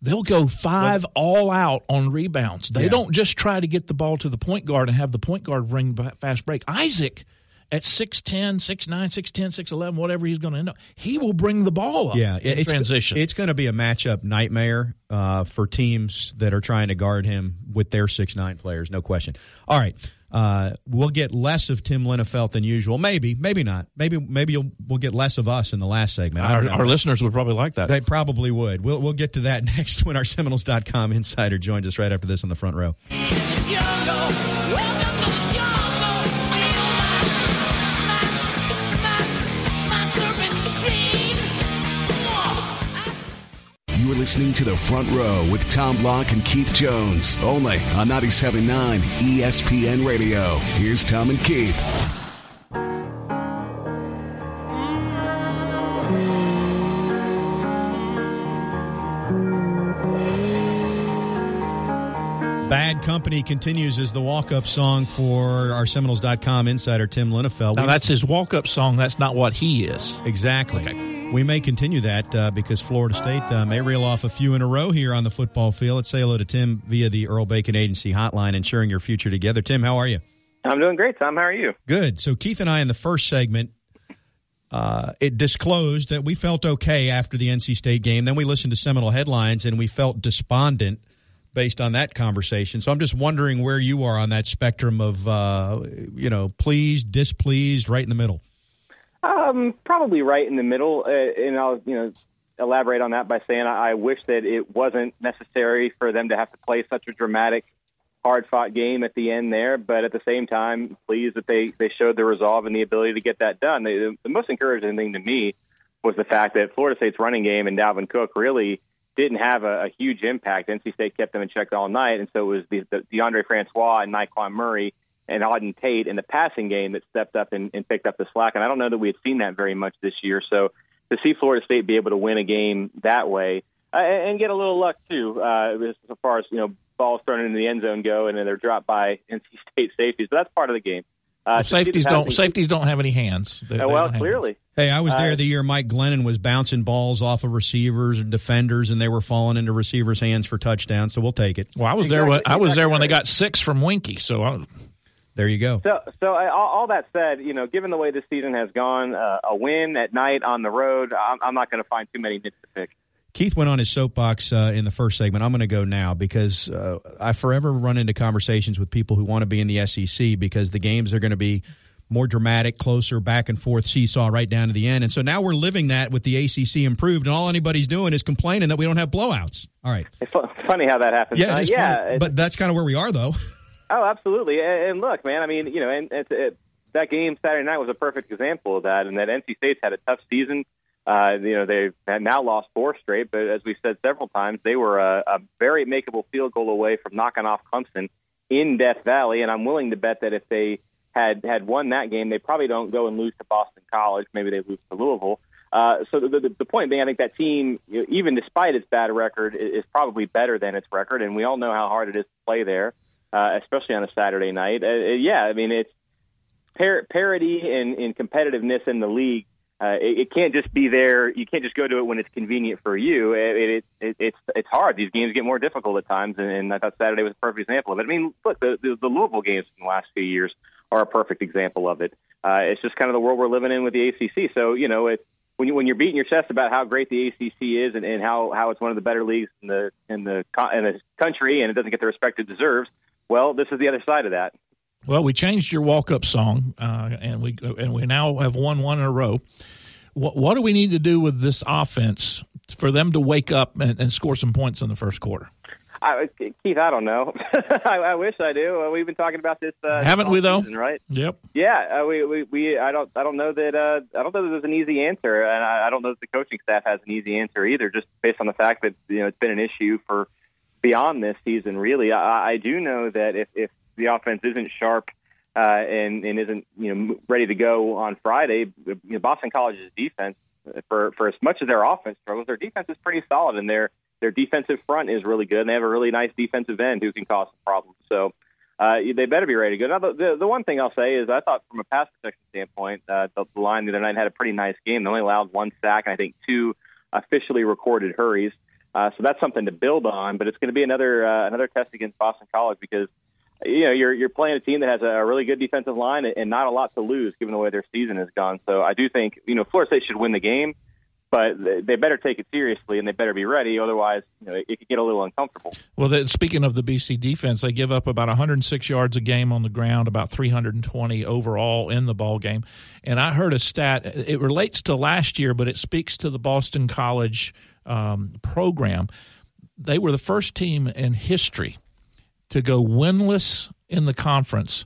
They'll go five all out on rebounds. They yeah. don't just try to get the ball to the point guard and have the point guard bring fast break. Isaac at 6'10, 6'9, 6'10, 6'11, whatever he's going to end up, he will bring the ball up yeah, it's, transition. It's going to be a matchup nightmare uh, for teams that are trying to guard him with their 6'9 players, no question. All right. Uh, we'll get less of Tim Linafelt than usual. Maybe, maybe not. Maybe, maybe we'll get less of us in the last segment. Our, our, listeners would probably like that. They probably would. We'll we'll get to that next when our Seminoles.com insider joins us right after this on the front row. You are listening to the front row with Tom Block and Keith Jones, only on 97.9 ESPN Radio. Here's Tom and Keith. Bad Company continues as the walk up song for our Seminoles.com insider, Tim Linafelt. Now, that's his walk up song. That's not what he is. Exactly. Okay. We may continue that uh, because Florida State uh, may reel off a few in a row here on the football field. Let's say hello to Tim via the Earl Bacon Agency hotline, ensuring your future together. Tim, how are you? I'm doing great, Tom. How are you? Good. So Keith and I in the first segment, uh, it disclosed that we felt okay after the NC State game. Then we listened to Seminole headlines and we felt despondent based on that conversation. So I'm just wondering where you are on that spectrum of, uh, you know, pleased, displeased, right in the middle. Um, probably right in the middle, uh, and I'll you know elaborate on that by saying I, I wish that it wasn't necessary for them to have to play such a dramatic, hard-fought game at the end there. But at the same time, pleased that they they showed the resolve and the ability to get that done. the, the most encouraging thing to me was the fact that Florida State's running game and Dalvin Cook really didn't have a, a huge impact. NC State kept them in check all night, and so it was the, the Deondre Francois and Nyqwan Murray and Auden Tate in the passing game that stepped up and, and picked up the slack. And I don't know that we had seen that very much this year. So to see Florida State be able to win a game that way uh, and get a little luck too, uh, as far as you know, balls thrown into the end zone go and then they're dropped by NC State safeties. But that's part of the game. Uh, well, safeties don't safeties don't have any hands. They, well, they clearly. Hey, I was there uh, the year Mike Glennon was bouncing balls off of receivers and defenders, and they were falling into receivers' hands for touchdowns. So we'll take it. Well, I was exactly, there. When, I was there when they got six from Winky. So I, there you go. So, so I, all that said, you know, given the way this season has gone, uh, a win at night on the road, I'm, I'm not going to find too many nits to pick. Keith went on his soapbox uh, in the first segment. I'm going to go now because uh, I forever run into conversations with people who want to be in the SEC because the games are going to be more dramatic, closer, back and forth seesaw right down to the end. And so now we're living that with the ACC improved, and all anybody's doing is complaining that we don't have blowouts. All right. It's funny how that happens. Yeah, uh, yeah. But that's kind of where we are, though. Oh, absolutely. And, look, man, I mean, you know, and it's, it, that game Saturday night was a perfect example of that. And that NC State's had a tough season. Uh, you know, they've now lost four straight, but as we said several times, they were a, a very makeable field goal away from knocking off Clemson in Death Valley. And I'm willing to bet that if they had had won that game, they probably don't go and lose to Boston College. Maybe they lose to Louisville. Uh, so the, the, the point being, I think that team, you know, even despite its bad record, is, is probably better than its record, and we all know how hard it is to play there uh, especially on a Saturday night. Uh, uh, yeah, I mean it's par- parity and, and competitiveness in the league. Uh, it, it can't just be there. You can't just go to it when it's convenient for you. It, it, it, it's it's hard. These games get more difficult at times, and, and I thought Saturday was a perfect example of it. I mean, look, the, the, the Louisville games in the last few years are a perfect example of it. Uh, it's just kind of the world we're living in with the ACC. So you know, it's when you when you're beating your chest about how great the ACC is and, and how how it's one of the better leagues in the in the in the country and it doesn't get the respect it deserves. Well, this is the other side of that. Well, we changed your walk up song, uh, and we and we now have won one in a row. What, what do we need to do with this offense for them to wake up and, and score some points in the first quarter? I, Keith, I don't know. I, I, wish I do. Uh, we've been talking about this, uh, haven't we? Though, season, right? Yep. Yeah, uh, we, we we I don't I don't know that uh, I don't know that there's an easy answer, and I, I don't know that the coaching staff has an easy answer either. Just based on the fact that you know it's been an issue for beyond this season. Really, I, I do know that if if the offense isn't sharp uh, and and isn't you know ready to go on Friday, you know, Boston College's defense for for as much as their offense struggles, their defense is pretty solid, and their their defensive front is really good, and they have a really nice defensive end who can cause some problems. So. Uh, they better be ready to go. Now, the, the, the one thing I'll say is I thought from a pass protection standpoint, uh, the, the line the other night had a pretty nice game. They only allowed one sack and I think two officially recorded hurries. Uh, so that's something to build on. But it's going to be another uh, another test against Boston College because you know you're you're playing a team that has a really good defensive line and not a lot to lose given the way their season has gone. So I do think you know Florida State should win the game, but they better take it seriously and they better be ready. Otherwise, you know, it could get a little uncomfortable. Well, speaking of the BC defense, they give up about 106 yards a game on the ground, about 320 overall in the ball game. And I heard a stat. It relates to last year, but it speaks to the Boston College um, program. They were the first team in history to go winless in the conference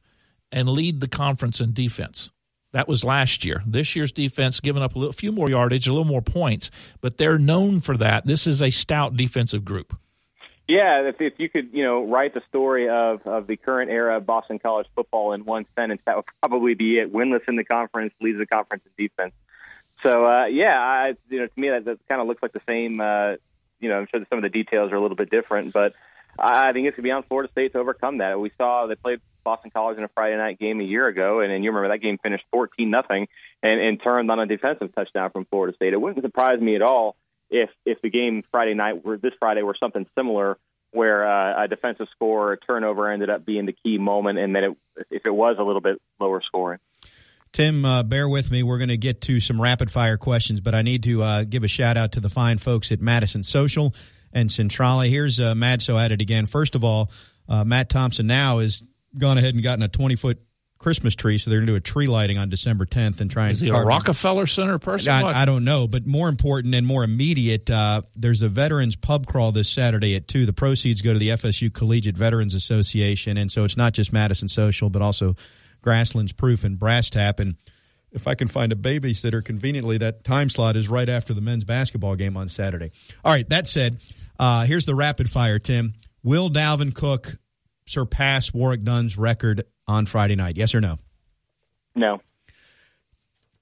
and lead the conference in defense. That was last year. This year's defense giving up a little, few more yardage, a little more points, but they're known for that. This is a stout defensive group. Yeah, if, if you could, you know, write the story of, of the current era of Boston College football in one sentence, that would probably be it. Winless in the conference, leads the conference in defense. So, uh, yeah, I, you know, to me that, that kind of looks like the same. Uh, you know, I'm sure some of the details are a little bit different, but I think it's going to be on Florida State to overcome that. We saw they played Boston College in a Friday night game a year ago, and, and you remember that game finished 14 nothing and, turned on a defensive touchdown from Florida State. It wouldn't surprise me at all if if the game Friday night were this Friday were something similar, where uh, a defensive score or a turnover ended up being the key moment, and that it, if it was a little bit lower scoring. Tim, uh, bear with me. We're going to get to some rapid fire questions, but I need to uh, give a shout out to the fine folks at Madison Social and Centrale. Here's uh, Madso at it again. First of all, uh, Matt Thompson now has gone ahead and gotten a 20 foot Christmas tree, so they're going to do a tree lighting on December 10th and try and. Is he a Rockefeller Center person? I, I, don't know, but more important and more immediate, uh, there's a veterans pub crawl this Saturday at two. The proceeds go to the FSU Collegiate Veterans Association, and so it's not just Madison Social, but also Grasslands Proof and Brass Tap. And if I can find a babysitter conveniently, that time slot is right after the men's basketball game on Saturday. All right, that said, uh, here's the rapid fire, Tim. Will Dalvin Cook surpass Warrick Dunn's record on Friday night? Yes or no? No.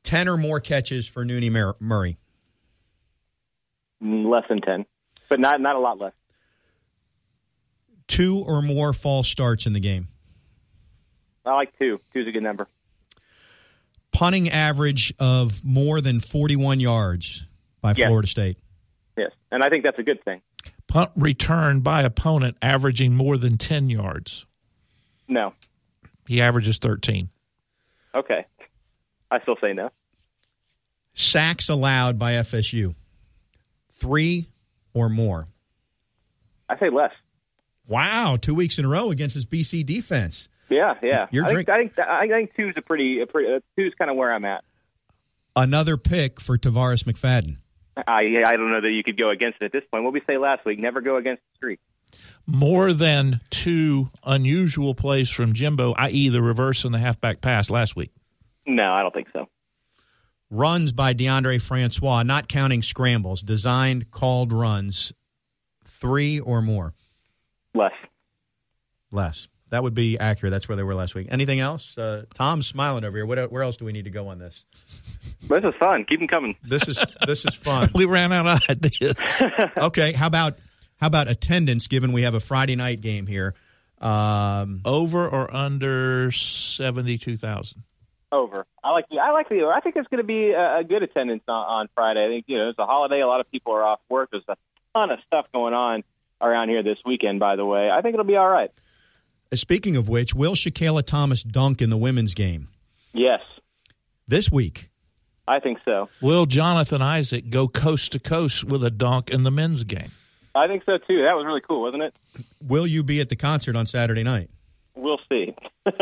10 or more catches for Nooney Murray? Mm, less than 10, but not, not a lot less. Two or more false starts in the game? I like two. Two's a good number. Punting average of more than 41 yards by yes. Florida State? Yes, and I think that's a good thing. Punt return by opponent averaging more than 10 yards. No. He averages 13. Okay. I still say no. Sacks allowed by FSU. Three or more. I say less. Wow, two weeks in a row against this BC defense. Yeah, yeah. You're I, drink- think, I think I think two's a pretty, a pretty uh, two's kind of where I'm at. Another pick for Tarvarus McFadden. I I don't know that you could go against it at this point. What we say last week, never go against the streak. More than two unusual plays from Jimbo, i.e., the reverse and the halfback pass last week. No, I don't think so. Runs by Deondre Francois, not counting scrambles, designed, called runs, three or more. Less. Less. That would be accurate. That's where they were last week. Anything else? Uh, Tom's smiling over here. What, where else do we need to go on this? This is fun. Keep them coming. This is this is fun. we ran out of ideas. okay, how about how about attendance? Given we have a Friday night game here, um, over or under seventy two thousand. Over. I like the. I like the. I think it's going to be a, a good attendance on, on Friday. I think you know it's a holiday. A lot of people are off work. There's a ton of stuff going on around here this weekend. By the way, I think it'll be all right. Uh, speaking of which, will Shakayla Thomas dunk in the women's game? Yes. This week. I think so. Will Jonathan Isaac go coast to coast with a dunk in the men's game? I think so too. That was really cool, wasn't it? Will you be at the concert on Saturday night? We'll see. All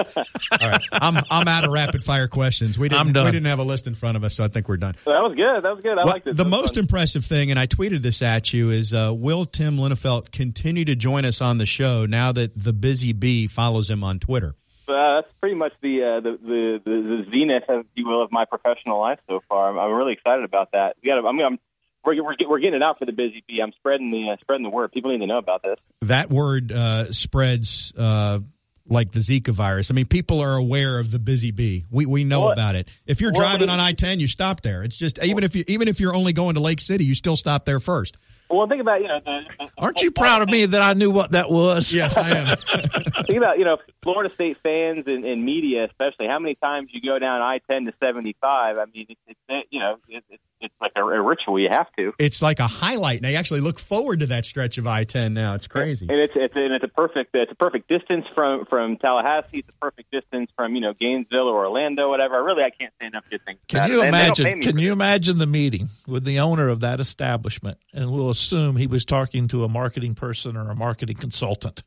right, I'm I'm out of rapid fire questions. We didn't I'm done. we didn't have a list in front of us, so I think we're done. That was good. That was good. I Well, liked it. the most fun. impressive thing, and I tweeted this at you, is uh, will Tim Linafelt continue to join us on the show now that the Busy Bee follows him on Twitter? Uh, that's pretty much the, uh, the the the the zenith, if you will, of my professional life so far. I'm, I'm really excited about that. We got. I mean, I'm we're, we're, we're getting it out for the busy bee. I'm spreading the uh, spreading the word. People need to know about this. That word uh, spreads uh, like the Zika virus. I mean, people are aware of the Busy Bee. We we know Well, about it. If you're well, driving it- on I-10, you stop there. It's just even if you even if you're only going to Lake City, you still stop there first. Well, think about you know. The, the- Aren't you proud of me that I knew what that was? Yes, I am. think about you know Florida State fans and, and media, especially. How many times you go down I ten to seventy five? I mean, it's, it's you know it's, it's, it's like a, a ritual. You have to, it's like a highlight, and I actually look forward to that stretch of I-10 now. It's crazy. and it's it's and it's a perfect it's a perfect distance from from Tallahassee. It's a perfect distance from you know Gainesville or Orlando, whatever. Really, I can't say enough good things. Can about you it. And they don't imagine? Can you this. imagine the meeting with the owner of that establishment? And we'll assume he was talking to a marketing person or a marketing consultant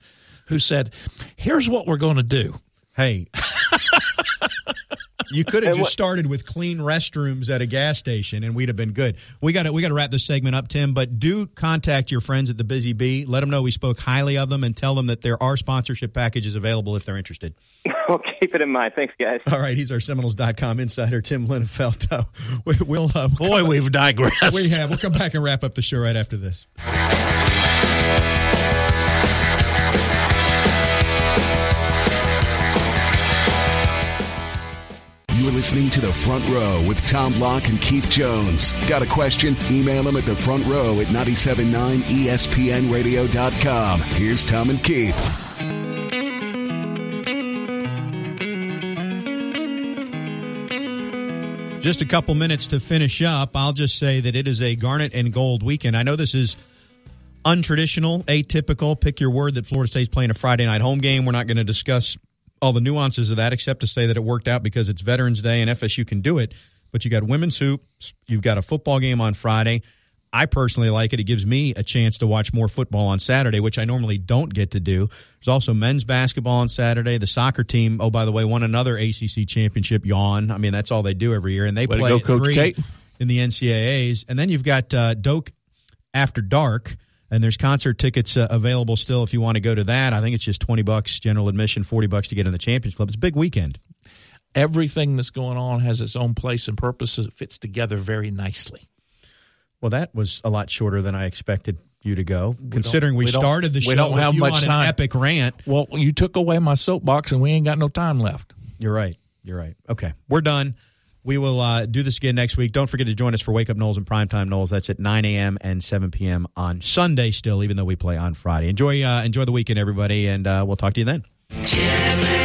who said, "Here's what we're going to do." Hey. You could have just started with clean restrooms at a gas station, and we'd have been good. We got to we got to wrap this segment up, Tim. But do contact your friends at the Busy Bee. Let them know we spoke highly of them, and tell them that there are sponsorship packages available if they're interested. Well, keep it in mind. Thanks, guys. All right, he's our Seminoles.com insider, Tim Linafelt. Uh, we, we'll uh, we'll Boy, we've digressed. we have. We'll come back and wrap up the show right after this. You're listening to The Front Row with Tom Block and Keith Jones. Got a question? Email them at the front row at 979espnradio.com. Here's Tom and Keith. Just a couple minutes to finish up. I'll just say that it is a garnet and gold weekend. I know this is untraditional, atypical. Pick your word that Florida State's playing a Friday night home game. We're not going to discuss all the nuances of that, except to say that it worked out because it's Veterans Day and FSU can do it. But you got women's hoops, you've got a football game on Friday. I personally like it. It gives me a chance to watch more football on Saturday, which I normally don't get to do. There's also men's basketball on Saturday. The soccer team, oh, by the way, won another ACC championship. Yawn. I mean, that's all they do every year. And they Way play go, three Kate. in the NCAAs. And then you've got uh, Doak After Dark. And there's concert tickets uh, available still if you want to go to that. I think it's just 20 bucks general admission, 40 bucks to get in the Champions Club. It's a big weekend. Everything that's going on has its own place and purpose. It fits together very nicely. Well, that was a lot shorter than I expected you to go, considering we, we started the we show don't with have you much on time. an epic rant. Well, you took away my soapbox, and we ain't got no time left. You're right. You're right. Okay. We're done. We will uh, do this again next week. Don't forget to join us for Wake Up Noles and Primetime Noles. That's at 9 a.m. and 7 p.m. on Sunday still, even though we play on Friday. Enjoy uh, enjoy the weekend, everybody, and uh, we'll talk to you then.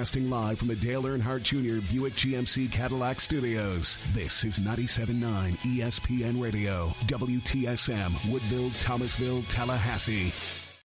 Broadcasting live from the Dale Earnhardt Jr. Buick GMC Cadillac Studios. This is 97.9 ESPN Radio, WTSM, Woodville, Thomasville, Tallahassee.